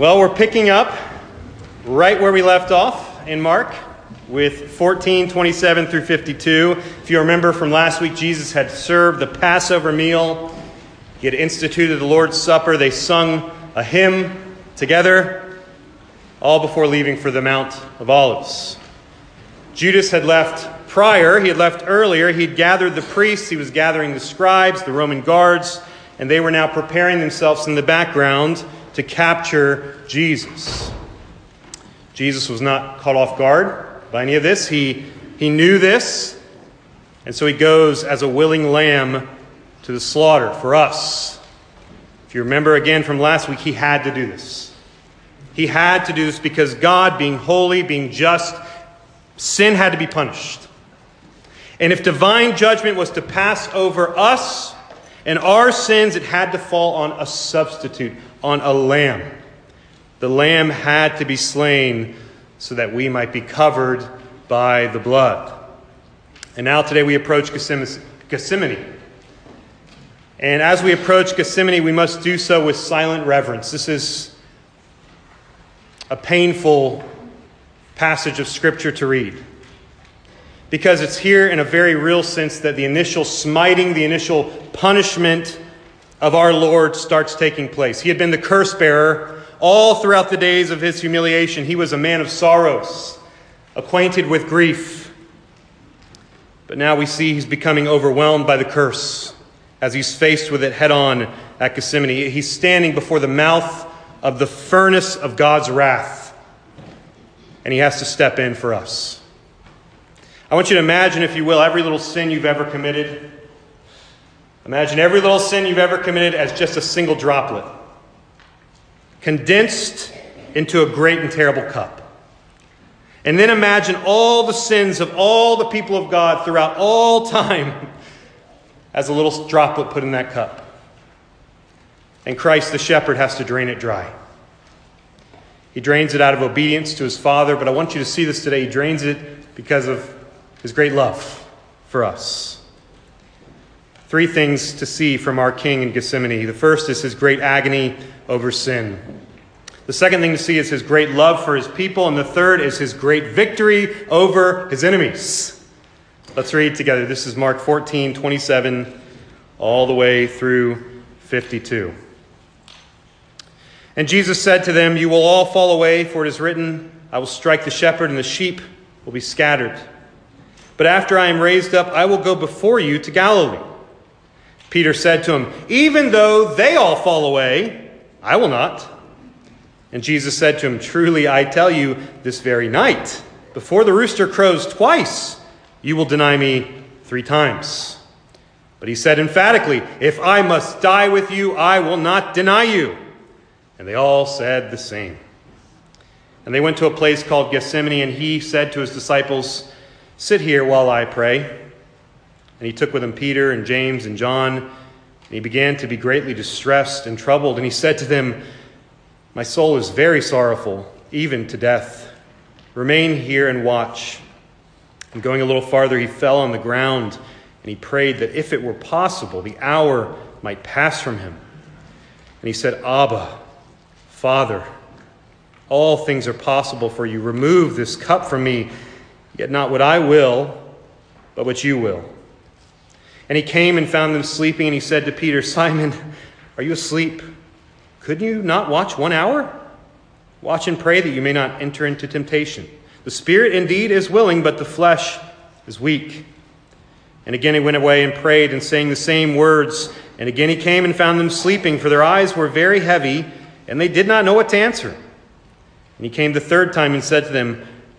Well, we're picking up right where we left off in Mark with 14, 27 through 52. If you remember from last week, Jesus had served the Passover meal, he had instituted the Lord's Supper. They sung a hymn together, all before leaving for the Mount of Olives. Judas had left prior, he had left earlier. He'd gathered the priests, he was gathering the scribes, the Roman guards, and they were now preparing themselves in the background to capture Jesus. Jesus was not caught off guard by any of this. He, he knew this, and so he goes as a willing lamb to the slaughter for us. If you remember again from last week, he had to do this. He had to do this because God, being holy, being just, sin had to be punished. And if divine judgment was to pass over us and our sins, it had to fall on a substitute, on a lamb. The lamb had to be slain so that we might be covered by the blood. And now today we approach Gethsemane. And as we approach Gethsemane, we must do so with silent reverence. This is a painful passage of Scripture to read. Because it's here in a very real sense that the initial smiting, the initial punishment of our Lord starts taking place. He had been the curse bearer all throughout the days of his humiliation. He was a man of sorrows, acquainted with grief. But now we see he's becoming overwhelmed by the curse as he's faced with it head on at Gethsemane. He's standing before the mouth of the furnace of God's wrath, and he has to step in for us. I want you to imagine, if you will, every little sin you've ever committed Imagine every little sin you've ever committed as just a single droplet, condensed into a great and terrible cup. And then imagine all the sins of all the people of God throughout all time as a little droplet put in that cup. And Christ the shepherd has to drain it dry. He drains it out of obedience to his Father, but I want you to see this today. He drains it because of his great love for us. Three things to see from our King in Gethsemane. The first is his great agony over sin. The second thing to see is his great love for his people. And the third is his great victory over his enemies. Let's read together. This is Mark 14, 27, all the way through 52. And Jesus said to them, You will all fall away, for it is written, I will strike the shepherd, and the sheep will be scattered. But after I am raised up, I will go before you to Galilee. Peter said to him, Even though they all fall away, I will not. And Jesus said to him, Truly I tell you, this very night, before the rooster crows twice, you will deny me three times. But he said emphatically, If I must die with you, I will not deny you. And they all said the same. And they went to a place called Gethsemane, and he said to his disciples, Sit here while I pray. And he took with him Peter and James and John. And he began to be greatly distressed and troubled. And he said to them, My soul is very sorrowful, even to death. Remain here and watch. And going a little farther, he fell on the ground and he prayed that if it were possible, the hour might pass from him. And he said, Abba, Father, all things are possible for you. Remove this cup from me, yet not what I will, but what you will. And he came and found them sleeping, and he said to Peter, Simon, are you asleep? Could you not watch one hour? Watch and pray that you may not enter into temptation. The spirit indeed is willing, but the flesh is weak. And again he went away and prayed and saying the same words. And again he came and found them sleeping, for their eyes were very heavy, and they did not know what to answer. And he came the third time and said to them,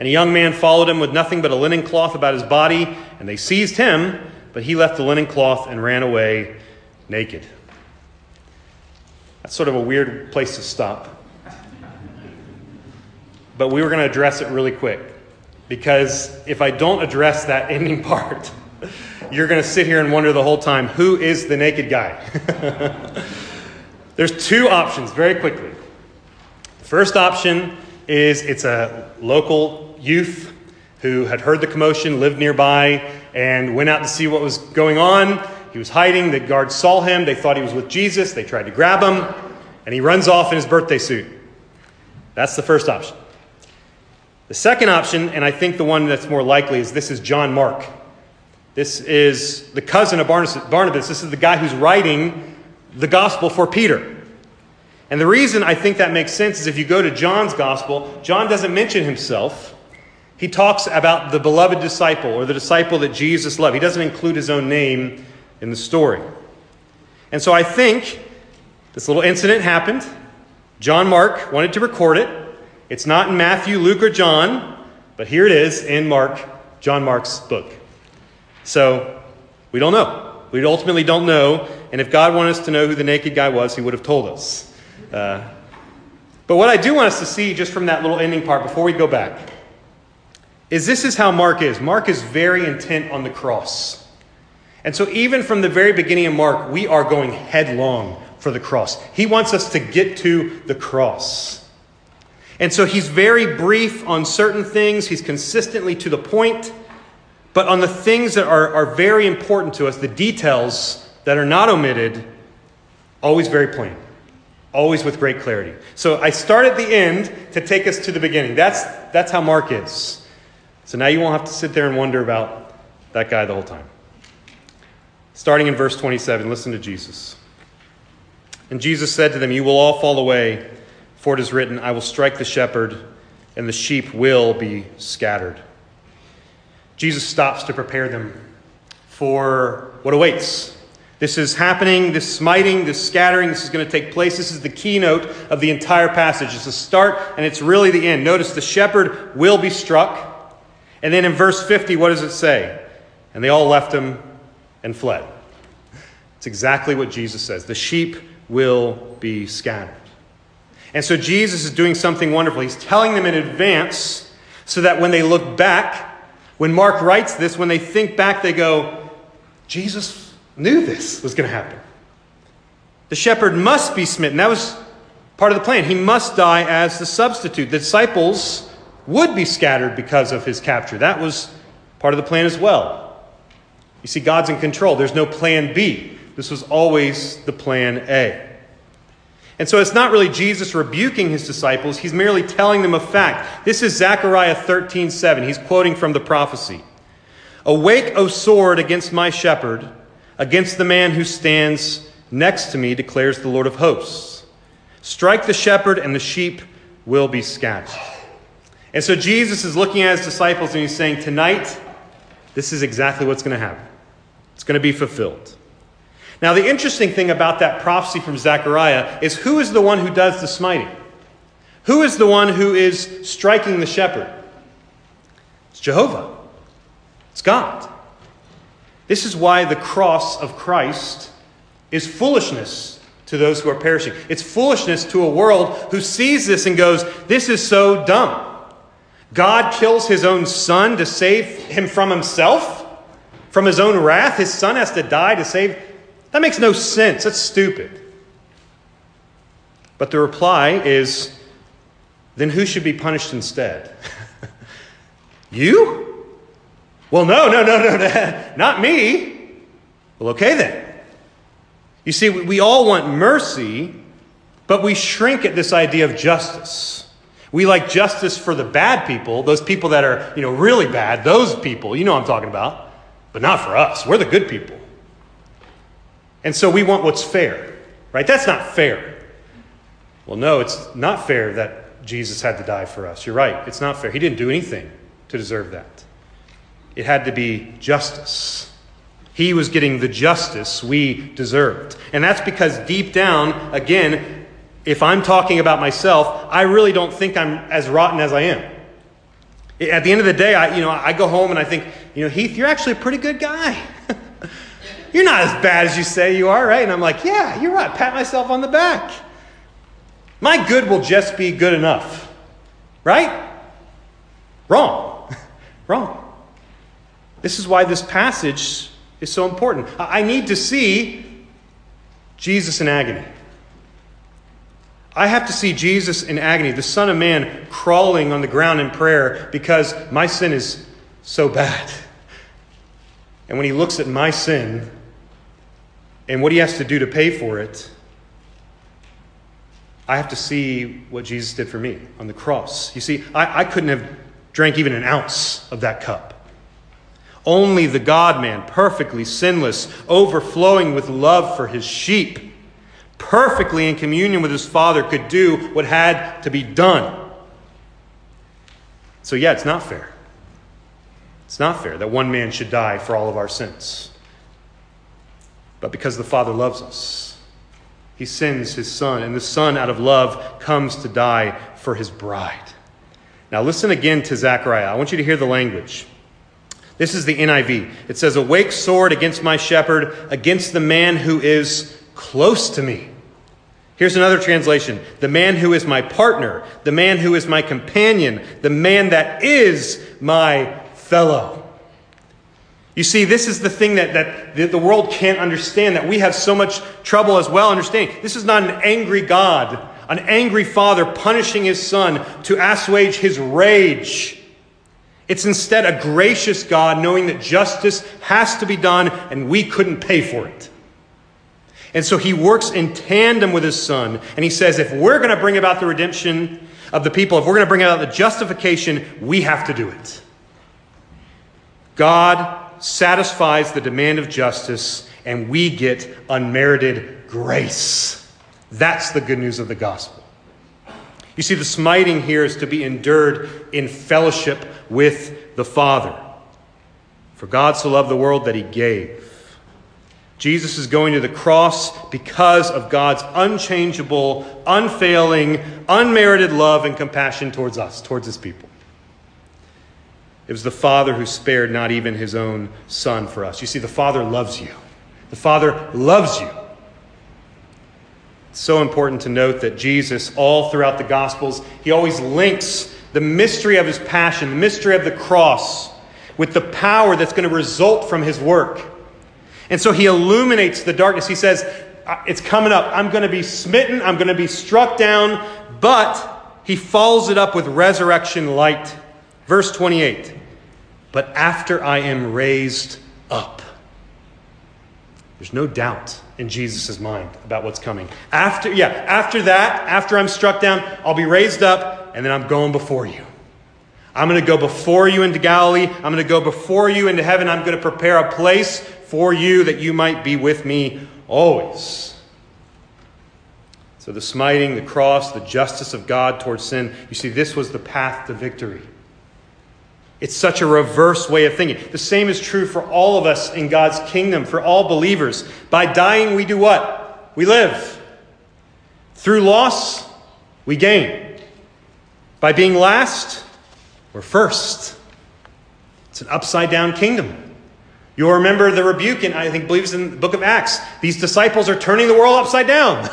And a young man followed him with nothing but a linen cloth about his body, and they seized him, but he left the linen cloth and ran away naked. That's sort of a weird place to stop. But we were going to address it really quick. Because if I don't address that ending part, you're going to sit here and wonder the whole time who is the naked guy? There's two options very quickly. First option is it's a local youth who had heard the commotion, lived nearby, and went out to see what was going on. He was hiding. The guards saw him. They thought he was with Jesus. They tried to grab him, and he runs off in his birthday suit. That's the first option. The second option, and I think the one that's more likely, is this is John Mark. This is the cousin of Barnabas. This is the guy who's writing the gospel for Peter. And the reason I think that makes sense is if you go to John's gospel, John doesn't mention himself. He talks about the beloved disciple or the disciple that Jesus loved. He doesn't include his own name in the story. And so I think this little incident happened. John Mark wanted to record it. It's not in Matthew, Luke, or John, but here it is in Mark, John Mark's book. So we don't know. We ultimately don't know. And if God wanted us to know who the naked guy was, he would have told us. Uh, but what I do want us to see just from that little ending part before we go back is this is how Mark is. Mark is very intent on the cross. And so, even from the very beginning of Mark, we are going headlong for the cross. He wants us to get to the cross. And so, he's very brief on certain things, he's consistently to the point. But on the things that are, are very important to us, the details that are not omitted, always very plain, always with great clarity. So I start at the end to take us to the beginning. That's, that's how Mark is. So now you won't have to sit there and wonder about that guy the whole time. Starting in verse 27, listen to Jesus. And Jesus said to them, You will all fall away, for it is written, I will strike the shepherd, and the sheep will be scattered. Jesus stops to prepare them for what awaits. This is happening, this smiting, this scattering, this is going to take place. This is the keynote of the entire passage. It's the start and it's really the end. Notice the shepherd will be struck. And then in verse 50, what does it say? And they all left him and fled. It's exactly what Jesus says. The sheep will be scattered. And so Jesus is doing something wonderful. He's telling them in advance so that when they look back, when Mark writes this, when they think back, they go, Jesus knew this was going to happen. The shepherd must be smitten. That was part of the plan. He must die as the substitute. The disciples would be scattered because of his capture. That was part of the plan as well. You see, God's in control. There's no plan B. This was always the plan A. And so it's not really Jesus rebuking his disciples, he's merely telling them a fact. This is Zechariah 13 7. He's quoting from the prophecy Awake, O sword, against my shepherd, against the man who stands next to me, declares the Lord of hosts. Strike the shepherd, and the sheep will be scattered. And so Jesus is looking at his disciples and he's saying, Tonight, this is exactly what's going to happen. It's going to be fulfilled. Now, the interesting thing about that prophecy from Zechariah is who is the one who does the smiting? Who is the one who is striking the shepherd? It's Jehovah. It's God. This is why the cross of Christ is foolishness to those who are perishing. It's foolishness to a world who sees this and goes, This is so dumb. God kills his own son to save him from himself? from his own wrath. His son has to die to save. That makes no sense. That's stupid. But the reply is then who should be punished instead? you? Well, no, no, no, no, not me. Well, okay then. You see, we all want mercy, but we shrink at this idea of justice. We like justice for the bad people, those people that are, you know, really bad, those people, you know I'm talking about but not for us. We're the good people. And so we want what's fair, right? That's not fair. Well, no, it's not fair that Jesus had to die for us. You're right, it's not fair. He didn't do anything to deserve that. It had to be justice. He was getting the justice we deserved. And that's because deep down, again, if I'm talking about myself, I really don't think I'm as rotten as I am. At the end of the day, I, you know, I go home and I think, you know, Heath, you're actually a pretty good guy. you're not as bad as you say you are, right? And I'm like, yeah, you're right. Pat myself on the back. My good will just be good enough, right? Wrong. Wrong. This is why this passage is so important. I need to see Jesus in agony. I have to see Jesus in agony, the Son of Man crawling on the ground in prayer because my sin is so bad. And when he looks at my sin and what he has to do to pay for it, I have to see what Jesus did for me on the cross. You see, I, I couldn't have drank even an ounce of that cup. Only the God man, perfectly sinless, overflowing with love for his sheep perfectly in communion with his Father, could do what had to be done. So, yeah, it's not fair. It's not fair that one man should die for all of our sins. But because the Father loves us, he sends his Son, and the Son, out of love, comes to die for his bride. Now, listen again to Zechariah. I want you to hear the language. This is the NIV. It says, Awake sword against my shepherd, against the man who is close to me. Here's another translation the man who is my partner, the man who is my companion, the man that is my fellow. You see, this is the thing that, that the world can't understand, that we have so much trouble as well understanding. This is not an angry God, an angry father punishing his son to assuage his rage. It's instead a gracious God knowing that justice has to be done and we couldn't pay for it. And so he works in tandem with his son. And he says, if we're going to bring about the redemption of the people, if we're going to bring about the justification, we have to do it. God satisfies the demand of justice, and we get unmerited grace. That's the good news of the gospel. You see, the smiting here is to be endured in fellowship with the Father. For God so loved the world that he gave. Jesus is going to the cross because of God's unchangeable, unfailing, unmerited love and compassion towards us, towards his people. It was the Father who spared not even his own Son for us. You see, the Father loves you. The Father loves you. It's so important to note that Jesus, all throughout the Gospels, he always links the mystery of his passion, the mystery of the cross, with the power that's going to result from his work. And so he illuminates the darkness. He says, uh, It's coming up. I'm going to be smitten. I'm going to be struck down. But he follows it up with resurrection light. Verse 28 But after I am raised up. There's no doubt in Jesus' mind about what's coming. After, yeah, after that, after I'm struck down, I'll be raised up, and then I'm going before you. I'm going to go before you into Galilee. I'm going to go before you into heaven. I'm going to prepare a place for you that you might be with me always. So, the smiting, the cross, the justice of God towards sin, you see, this was the path to victory. It's such a reverse way of thinking. The same is true for all of us in God's kingdom, for all believers. By dying, we do what? We live. Through loss, we gain. By being last, we're first. It's an upside down kingdom. You'll remember the rebuke, and I think believes in the book of Acts. These disciples are turning the world upside down.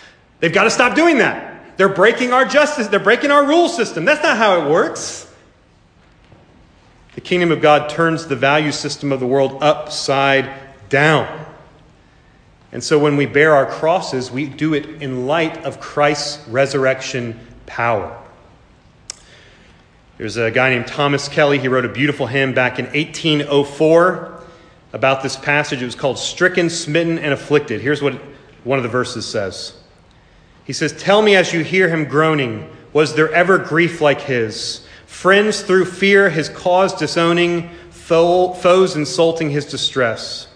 They've got to stop doing that. They're breaking our justice, they're breaking our rule system. That's not how it works. The kingdom of God turns the value system of the world upside down. And so when we bear our crosses, we do it in light of Christ's resurrection power. There's a guy named Thomas Kelly. He wrote a beautiful hymn back in 1804 about this passage. It was called Stricken, Smitten, and Afflicted. Here's what one of the verses says He says, Tell me as you hear him groaning, was there ever grief like his? Friends through fear his cause disowning, foes insulting his distress.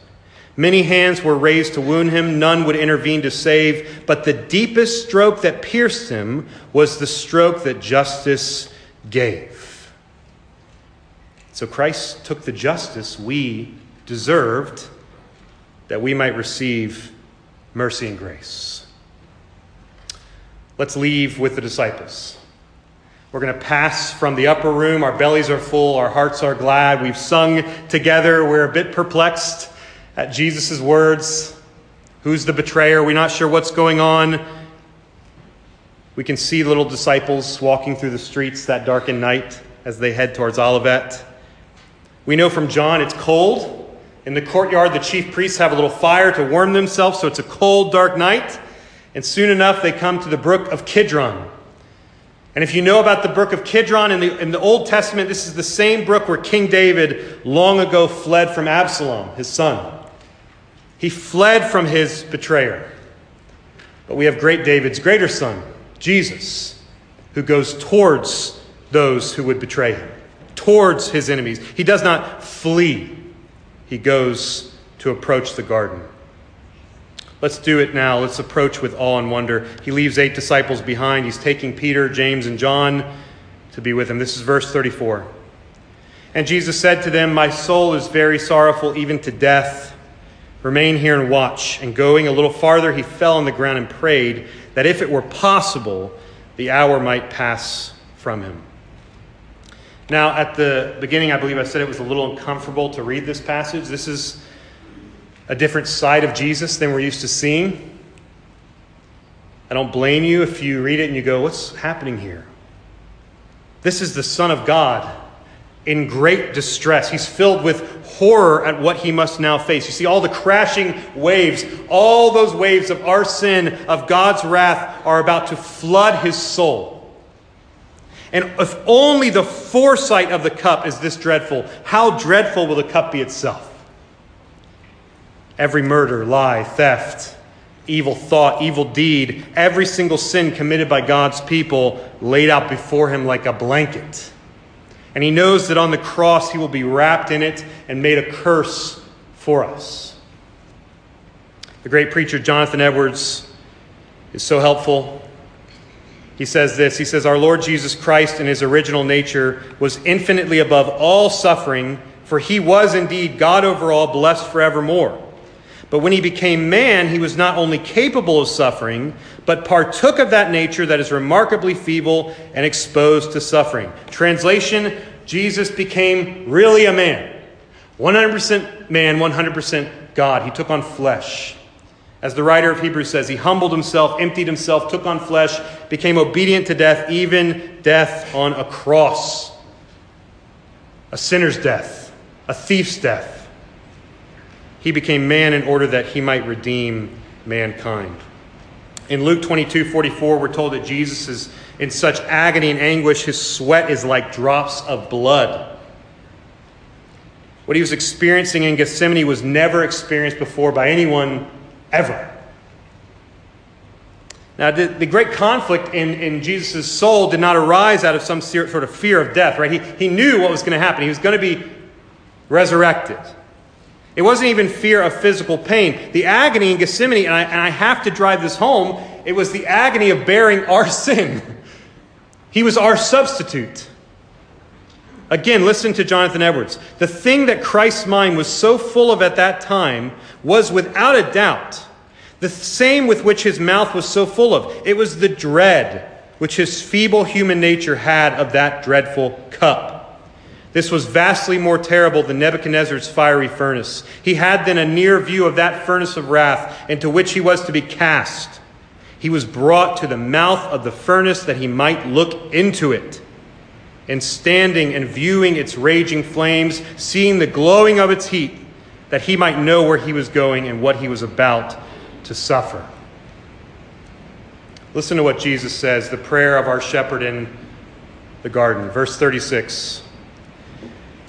Many hands were raised to wound him, none would intervene to save, but the deepest stroke that pierced him was the stroke that justice gave. So Christ took the justice we deserved that we might receive mercy and grace. Let's leave with the disciples. We're going to pass from the upper room. Our bellies are full, our hearts are glad. We've sung together. We're a bit perplexed at Jesus' words. Who's the betrayer? We're not sure what's going on. We can see little disciples walking through the streets that darkened night as they head towards Olivet. We know from John it's cold. In the courtyard, the chief priests have a little fire to warm themselves, so it's a cold, dark night. And soon enough, they come to the brook of Kidron. And if you know about the brook of Kidron in the, in the Old Testament, this is the same brook where King David long ago fled from Absalom, his son. He fled from his betrayer. But we have great David's greater son, Jesus, who goes towards those who would betray him, towards his enemies. He does not flee, he goes to approach the garden. Let's do it now. Let's approach with awe and wonder. He leaves eight disciples behind. He's taking Peter, James, and John to be with him. This is verse 34. And Jesus said to them, My soul is very sorrowful, even to death. Remain here and watch. And going a little farther, he fell on the ground and prayed that if it were possible, the hour might pass from him. Now, at the beginning, I believe I said it was a little uncomfortable to read this passage. This is a different side of Jesus than we're used to seeing. I don't blame you if you read it and you go, What's happening here? This is the Son of God in great distress. He's filled with horror at what he must now face. You see all the crashing waves, all those waves of our sin, of God's wrath, are about to flood his soul. And if only the foresight of the cup is this dreadful, how dreadful will the cup be itself? Every murder, lie, theft, evil thought, evil deed, every single sin committed by God's people laid out before him like a blanket. And he knows that on the cross he will be wrapped in it and made a curse for us. The great preacher Jonathan Edwards is so helpful. He says this He says, Our Lord Jesus Christ, in his original nature, was infinitely above all suffering, for he was indeed God over all, blessed forevermore. But when he became man, he was not only capable of suffering, but partook of that nature that is remarkably feeble and exposed to suffering. Translation Jesus became really a man. 100% man, 100% God. He took on flesh. As the writer of Hebrews says, he humbled himself, emptied himself, took on flesh, became obedient to death, even death on a cross. A sinner's death, a thief's death. He became man in order that he might redeem mankind. In Luke 22 44, we're told that Jesus is in such agony and anguish, his sweat is like drops of blood. What he was experiencing in Gethsemane was never experienced before by anyone ever. Now, the, the great conflict in, in Jesus' soul did not arise out of some sort of fear of death, right? He, he knew what was going to happen. He was going to be resurrected. It wasn't even fear of physical pain. The agony in Gethsemane, and I, and I have to drive this home, it was the agony of bearing our sin. He was our substitute. Again, listen to Jonathan Edwards. The thing that Christ's mind was so full of at that time was without a doubt the same with which his mouth was so full of. It was the dread which his feeble human nature had of that dreadful cup. This was vastly more terrible than Nebuchadnezzar's fiery furnace. He had then a near view of that furnace of wrath into which he was to be cast. He was brought to the mouth of the furnace that he might look into it. And standing and viewing its raging flames, seeing the glowing of its heat, that he might know where he was going and what he was about to suffer. Listen to what Jesus says, the prayer of our shepherd in the garden. Verse 36.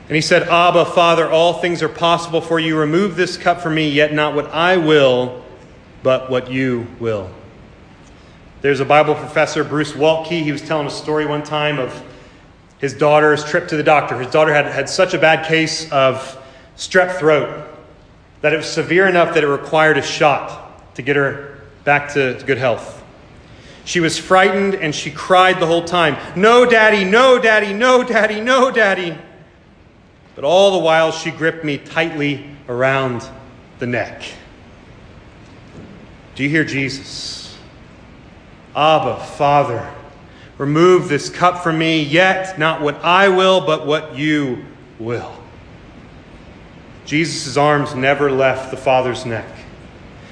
And he said, Abba, Father, all things are possible for you. Remove this cup from me, yet not what I will, but what you will. There's a Bible professor, Bruce Waltke. He was telling a story one time of his daughter's trip to the doctor. His daughter had had such a bad case of strep throat that it was severe enough that it required a shot to get her back to good health. She was frightened and she cried the whole time, No, daddy, no, daddy, no, daddy, no, daddy. But all the while she gripped me tightly around the neck. Do you hear Jesus? Abba, Father, remove this cup from me, yet not what I will, but what you will. Jesus' arms never left the Father's neck.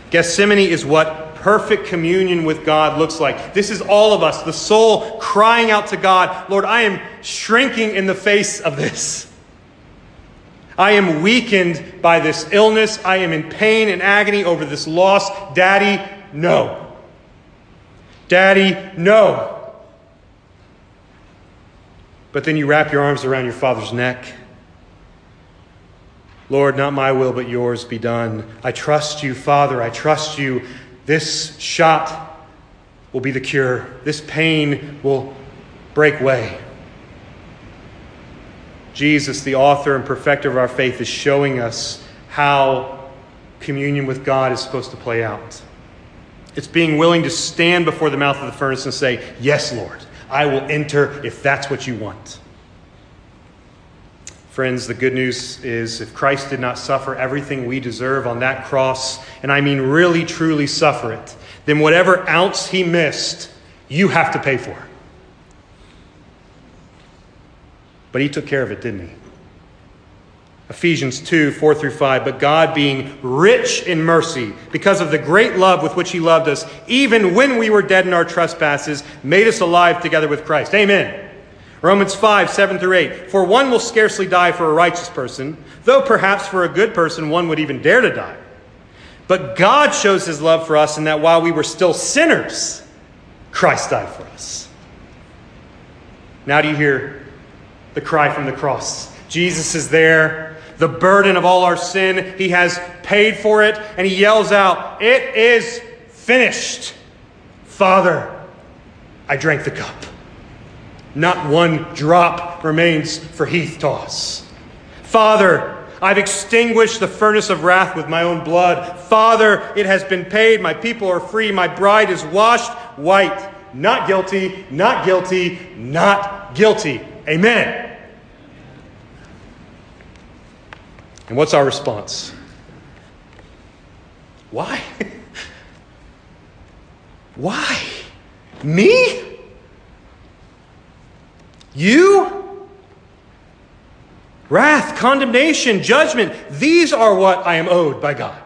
Gethsemane is what perfect communion with God looks like. This is all of us, the soul crying out to God, Lord, I am shrinking in the face of this. I am weakened by this illness. I am in pain and agony over this loss. Daddy, no. Daddy, no. But then you wrap your arms around your father's neck. Lord, not my will, but yours be done. I trust you, Father. I trust you. This shot will be the cure. This pain will break way. Jesus, the author and perfecter of our faith, is showing us how communion with God is supposed to play out. It's being willing to stand before the mouth of the furnace and say, Yes, Lord, I will enter if that's what you want. Friends, the good news is if Christ did not suffer everything we deserve on that cross, and I mean really, truly suffer it, then whatever ounce he missed, you have to pay for. But he took care of it, didn't he? Ephesians 2 4 through 5. But God, being rich in mercy, because of the great love with which he loved us, even when we were dead in our trespasses, made us alive together with Christ. Amen. Romans 5 7 through 8. For one will scarcely die for a righteous person, though perhaps for a good person one would even dare to die. But God shows his love for us in that while we were still sinners, Christ died for us. Now do you hear the cry from the cross. Jesus is there, the burden of all our sin. He has paid for it, and he yells out, It is finished. Father, I drank the cup. Not one drop remains for Heath toss. Father, I've extinguished the furnace of wrath with my own blood. Father, it has been paid. My people are free. My bride is washed white. Not guilty, not guilty, not guilty. Amen. And what's our response? Why? Why? Me? You? Wrath, condemnation, judgment, these are what I am owed by God.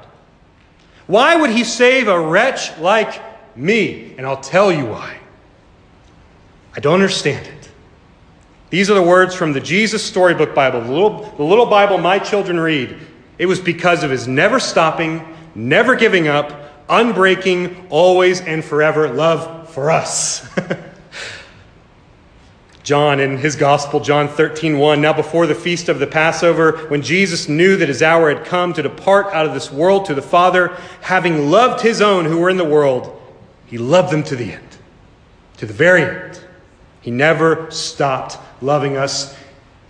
Why would He save a wretch like me? And I'll tell you why. I don't understand it. These are the words from the Jesus Storybook Bible, the little, the little Bible my children read. It was because of his never stopping, never giving up, unbreaking, always and forever love for us. John in his gospel, John 13, 1. Now, before the feast of the Passover, when Jesus knew that his hour had come to depart out of this world to the Father, having loved his own who were in the world, he loved them to the end, to the very end. He never stopped loving us.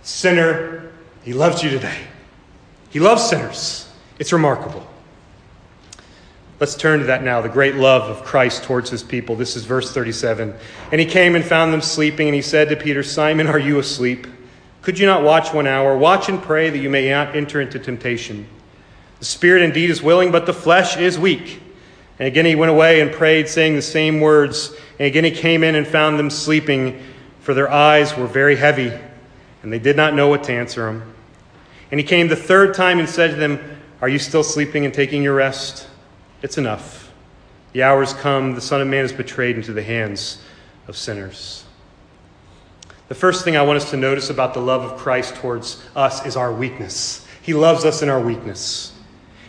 Sinner, He loves you today. He loves sinners. It's remarkable. Let's turn to that now the great love of Christ towards his people. This is verse 37. And he came and found them sleeping, and he said to Peter, Simon, are you asleep? Could you not watch one hour? Watch and pray that you may not enter into temptation. The spirit indeed is willing, but the flesh is weak. And again he went away and prayed, saying the same words. And again he came in and found them sleeping for their eyes were very heavy, and they did not know what to answer him. And he came the third time and said to them, Are you still sleeping and taking your rest? It's enough. The hours come, the Son of Man is betrayed into the hands of sinners. The first thing I want us to notice about the love of Christ towards us is our weakness. He loves us in our weakness.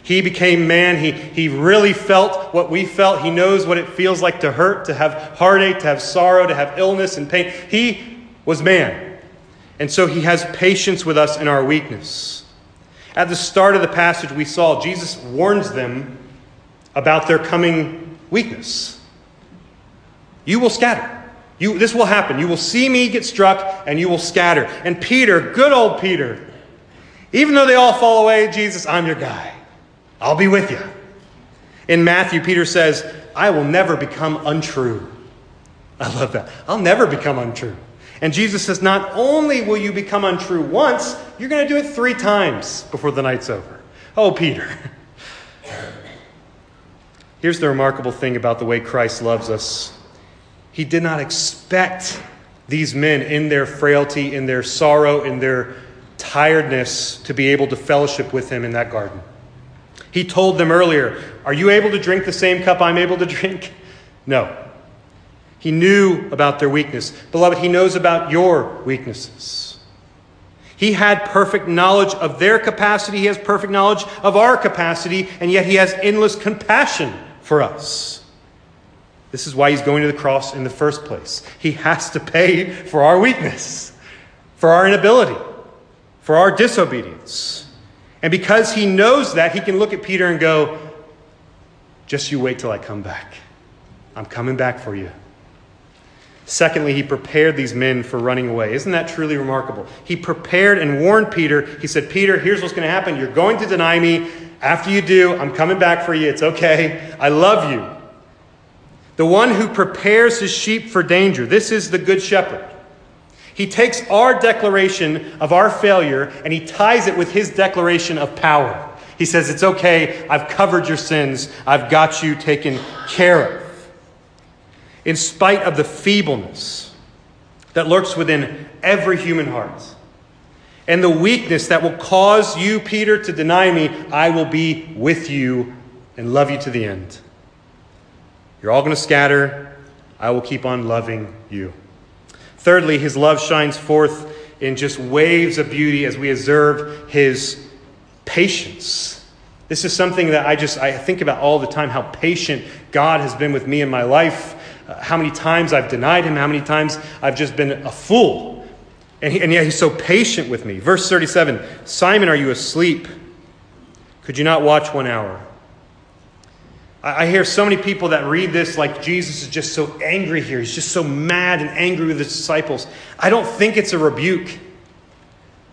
He became man. He, he really felt what we felt. He knows what it feels like to hurt, to have heartache, to have sorrow, to have illness and pain. He was man. And so he has patience with us in our weakness. At the start of the passage, we saw Jesus warns them about their coming weakness. You will scatter. You, this will happen. You will see me get struck and you will scatter. And Peter, good old Peter, even though they all fall away, Jesus, I'm your guy. I'll be with you. In Matthew, Peter says, I will never become untrue. I love that. I'll never become untrue. And Jesus says, Not only will you become untrue once, you're going to do it three times before the night's over. Oh, Peter. Here's the remarkable thing about the way Christ loves us He did not expect these men in their frailty, in their sorrow, in their tiredness to be able to fellowship with Him in that garden. He told them earlier, Are you able to drink the same cup I'm able to drink? No. He knew about their weakness. Beloved, He knows about your weaknesses. He had perfect knowledge of their capacity, He has perfect knowledge of our capacity, and yet He has endless compassion for us. This is why He's going to the cross in the first place. He has to pay for our weakness, for our inability, for our disobedience. And because He knows that, He can look at Peter and go, Just you wait till I come back. I'm coming back for you. Secondly, he prepared these men for running away. Isn't that truly remarkable? He prepared and warned Peter. He said, Peter, here's what's going to happen. You're going to deny me. After you do, I'm coming back for you. It's okay. I love you. The one who prepares his sheep for danger. This is the good shepherd. He takes our declaration of our failure and he ties it with his declaration of power. He says, It's okay. I've covered your sins. I've got you taken care of in spite of the feebleness that lurks within every human heart and the weakness that will cause you, Peter, to deny me, I will be with you and love you to the end. You're all going to scatter. I will keep on loving you. Thirdly, his love shines forth in just waves of beauty as we observe his patience. This is something that I just I think about all the time how patient God has been with me in my life uh, how many times I've denied him, how many times I've just been a fool. And, he, and yet he's so patient with me. Verse 37 Simon, are you asleep? Could you not watch one hour? I, hear so many people that read this like Jesus is just so angry here. He's just so mad and angry with his disciples. I don't think it's a rebuke.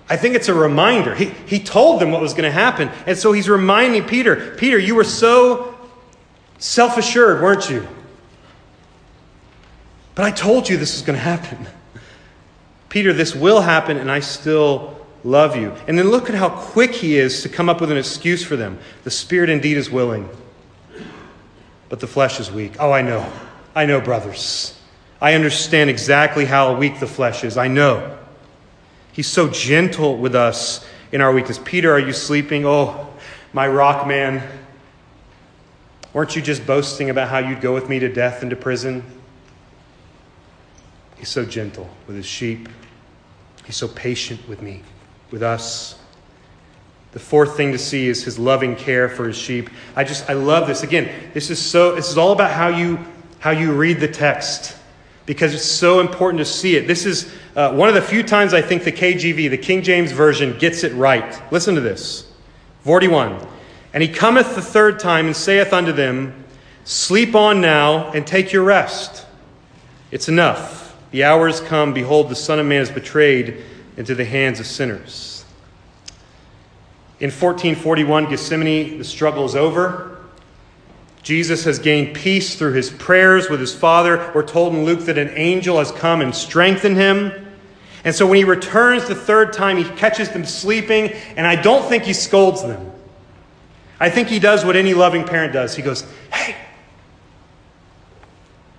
I think it's a reminder. He, he told them what was going to happen. And so he's reminding Peter Peter, you were so self assured, weren't you? But I told you this was going to happen. Peter, this will happen, and I still love you. And then look at how quick he is to come up with an excuse for them. The spirit indeed is willing, but the flesh is weak. Oh, I know. I know, brothers. I understand exactly how weak the flesh is. I know. He's so gentle with us in our weakness. Peter, are you sleeping? Oh, my rock man. Weren't you just boasting about how you'd go with me to death and to prison? He's so gentle with his sheep. He's so patient with me, with us. The fourth thing to see is his loving care for his sheep. I just I love this. Again, this is so this is all about how you how you read the text because it's so important to see it. This is uh, one of the few times I think the KJV, the King James Version, gets it right. Listen to this 41. And he cometh the third time and saith unto them, Sleep on now and take your rest. It's enough. The hour has come. Behold, the Son of Man is betrayed into the hands of sinners. In 1441, Gethsemane, the struggle is over. Jesus has gained peace through his prayers with his Father. We're told in Luke that an angel has come and strengthened him. And so when he returns the third time, he catches them sleeping, and I don't think he scolds them. I think he does what any loving parent does. He goes, Hey,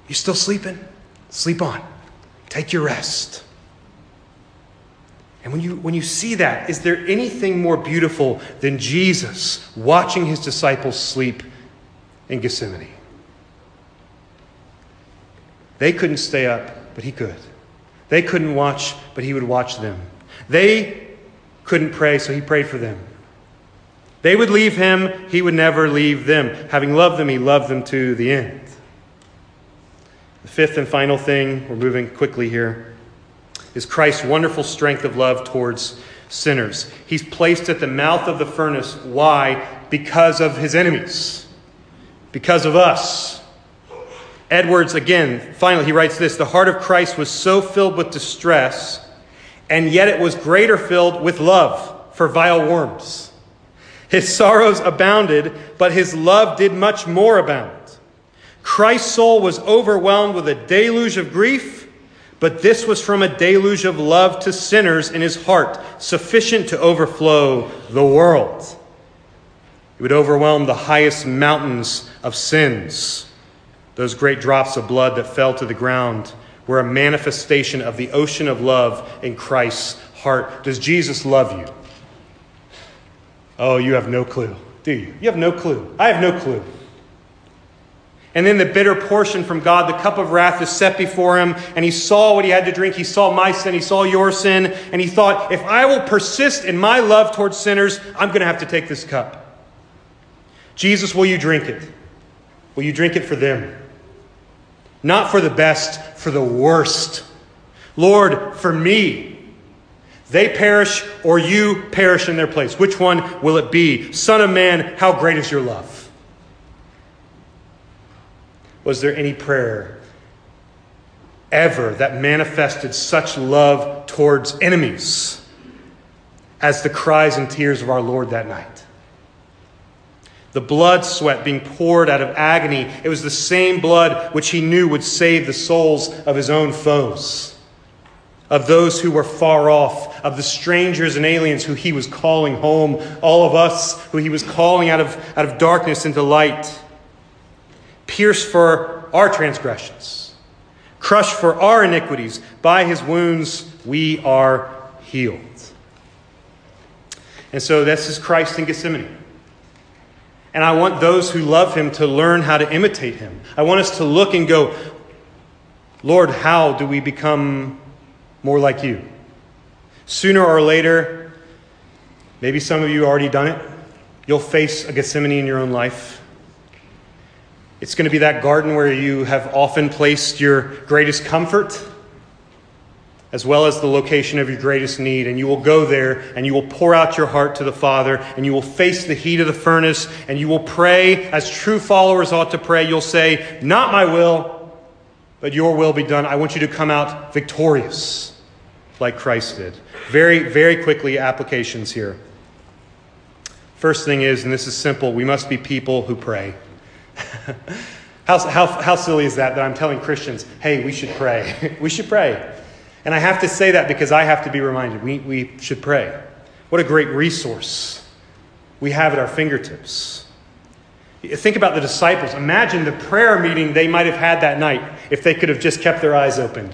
you still sleeping? Sleep on. Take your rest. And when you, when you see that, is there anything more beautiful than Jesus watching his disciples sleep in Gethsemane? They couldn't stay up, but he could. They couldn't watch, but he would watch them. They couldn't pray, so he prayed for them. They would leave him, he would never leave them. Having loved them, he loved them to the end. The fifth and final thing, we're moving quickly here, is Christ's wonderful strength of love towards sinners. He's placed at the mouth of the furnace. Why? Because of his enemies, because of us. Edwards, again, finally, he writes this The heart of Christ was so filled with distress, and yet it was greater filled with love for vile worms. His sorrows abounded, but his love did much more abound. Christ's soul was overwhelmed with a deluge of grief, but this was from a deluge of love to sinners in his heart, sufficient to overflow the world. It would overwhelm the highest mountains of sins. Those great drops of blood that fell to the ground were a manifestation of the ocean of love in Christ's heart. Does Jesus love you? Oh, you have no clue, do you? You have no clue. I have no clue. And then the bitter portion from God, the cup of wrath is set before him, and he saw what he had to drink. He saw my sin, he saw your sin, and he thought, if I will persist in my love towards sinners, I'm going to have to take this cup. Jesus, will you drink it? Will you drink it for them? Not for the best, for the worst. Lord, for me. They perish or you perish in their place. Which one will it be? Son of man, how great is your love? Was there any prayer ever that manifested such love towards enemies as the cries and tears of our Lord that night? The blood sweat being poured out of agony, it was the same blood which he knew would save the souls of his own foes, of those who were far off, of the strangers and aliens who he was calling home, all of us who he was calling out of, out of darkness into light pierced for our transgressions, crushed for our iniquities. By his wounds we are healed. And so this is Christ in Gethsemane. And I want those who love him to learn how to imitate him. I want us to look and go, Lord, how do we become more like you? Sooner or later, maybe some of you already done it, you'll face a Gethsemane in your own life. It's going to be that garden where you have often placed your greatest comfort as well as the location of your greatest need. And you will go there and you will pour out your heart to the Father and you will face the heat of the furnace and you will pray as true followers ought to pray. You'll say, Not my will, but your will be done. I want you to come out victorious like Christ did. Very, very quickly, applications here. First thing is, and this is simple, we must be people who pray. How, how, how silly is that that I'm telling Christians, hey, we should pray? we should pray. And I have to say that because I have to be reminded we, we should pray. What a great resource we have at our fingertips. Think about the disciples. Imagine the prayer meeting they might have had that night if they could have just kept their eyes open.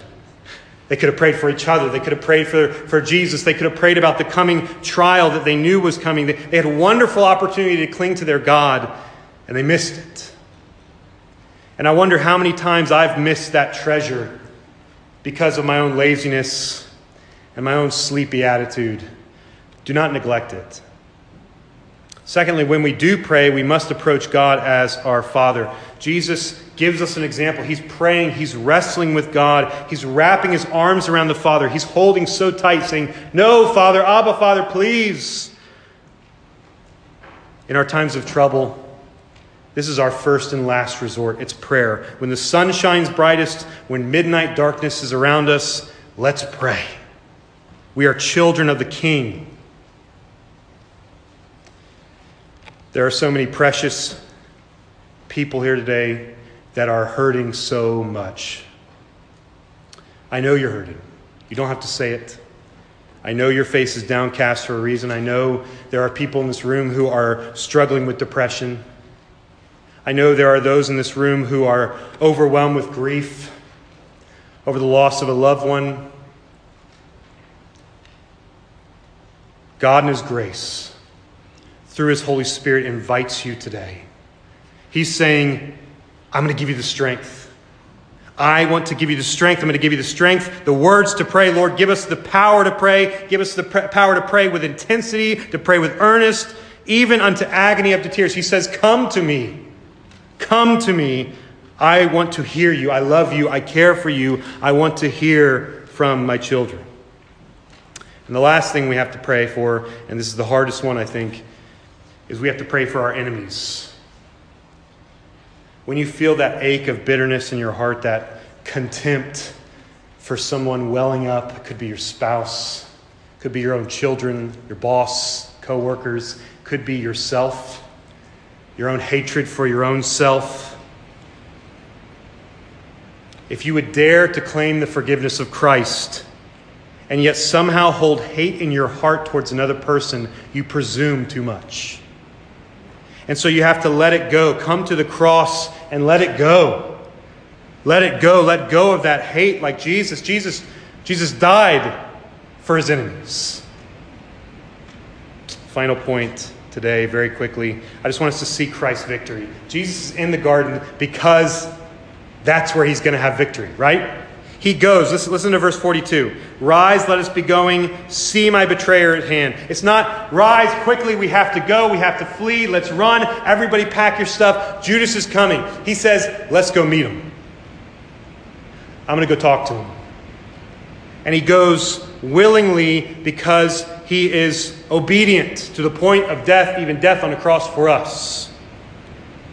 They could have prayed for each other. They could have prayed for, for Jesus. They could have prayed about the coming trial that they knew was coming. They, they had a wonderful opportunity to cling to their God, and they missed it. And I wonder how many times I've missed that treasure because of my own laziness and my own sleepy attitude. Do not neglect it. Secondly, when we do pray, we must approach God as our Father. Jesus gives us an example. He's praying, he's wrestling with God, he's wrapping his arms around the Father, he's holding so tight, saying, No, Father, Abba, Father, please. In our times of trouble, this is our first and last resort. It's prayer. When the sun shines brightest, when midnight darkness is around us, let's pray. We are children of the King. There are so many precious people here today that are hurting so much. I know you're hurting. You don't have to say it. I know your face is downcast for a reason. I know there are people in this room who are struggling with depression. I know there are those in this room who are overwhelmed with grief over the loss of a loved one. God in His grace, through His Holy Spirit, invites you today. He's saying, I'm going to give you the strength. I want to give you the strength. I'm going to give you the strength, the words to pray. Lord, give us the power to pray. Give us the power to pray with intensity, to pray with earnest, even unto agony up to tears. He says, Come to me. Come to me. I want to hear you. I love you. I care for you. I want to hear from my children. And the last thing we have to pray for, and this is the hardest one, I think, is we have to pray for our enemies. When you feel that ache of bitterness in your heart, that contempt for someone welling up, it could be your spouse, could be your own children, your boss, coworkers, could be yourself, your own hatred for your own self. If you would dare to claim the forgiveness of Christ and yet somehow hold hate in your heart towards another person, you presume too much. And so you have to let it go. Come to the cross and let it go. Let it go. Let go of that hate like Jesus. Jesus, Jesus died for his enemies. Final point today, very quickly. I just want us to see Christ's victory. Jesus is in the garden because that's where he's going to have victory, right? He goes, listen, listen to verse 42. Rise, let us be going. See my betrayer at hand. It's not, rise quickly, we have to go, we have to flee, let's run. Everybody pack your stuff. Judas is coming. He says, let's go meet him. I'm going to go talk to him. And he goes willingly because he is obedient to the point of death, even death on the cross for us.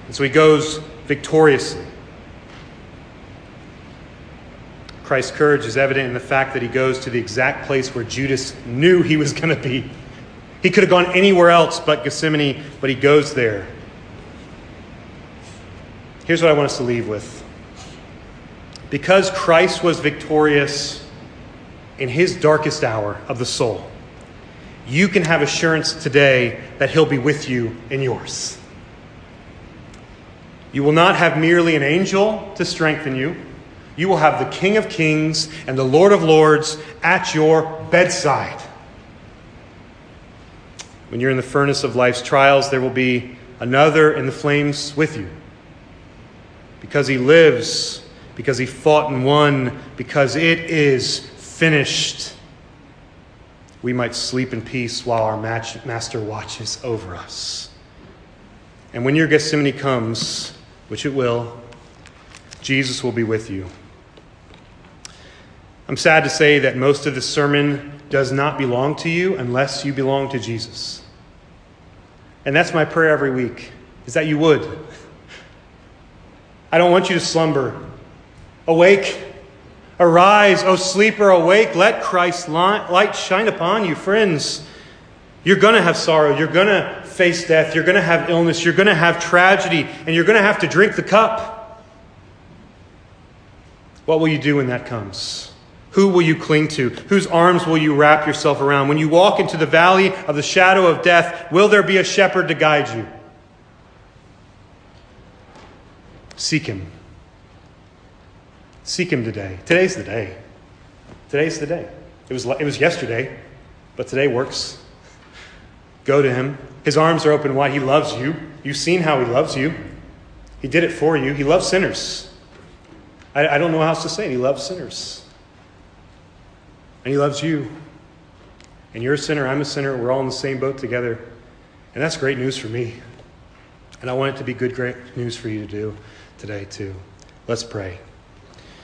And so he goes victoriously. Christ's courage is evident in the fact that he goes to the exact place where Judas knew he was going to be. He could have gone anywhere else but Gethsemane, but he goes there. Here's what I want us to leave with. Because Christ was victorious in his darkest hour of the soul, you can have assurance today that he'll be with you in yours. You will not have merely an angel to strengthen you you will have the King of Kings and the Lord of Lords at your bedside. When you're in the furnace of life's trials, there will be another in the flames with you. Because he lives, because he fought and won, because it is finished. We might sleep in peace while our master watches over us. And when your Gethsemane comes, which it will, Jesus will be with you. I'm sad to say that most of the sermon does not belong to you unless you belong to Jesus. And that's my prayer every week, is that you would. I don't want you to slumber. Awake, arise, O sleeper, awake. Let Christ's light shine upon you, friends. You're going to have sorrow. You're going to face death. You're going to have illness. You're going to have tragedy. And you're going to have to drink the cup. What will you do when that comes? Who will you cling to? Whose arms will you wrap yourself around? When you walk into the valley of the shadow of death, will there be a shepherd to guide you? Seek him. Seek him today. Today's the day. Today's the day. It was, it was yesterday, but today works. Go to him. His arms are open wide. He loves you. You've seen how he loves you. He did it for you. He loves sinners. I, I don't know how else to say it. He loves sinners. And He loves you. And you're a sinner, I'm a sinner, we're all in the same boat together. And that's great news for me. And I want it to be good, great news for you to do today, too. Let's pray.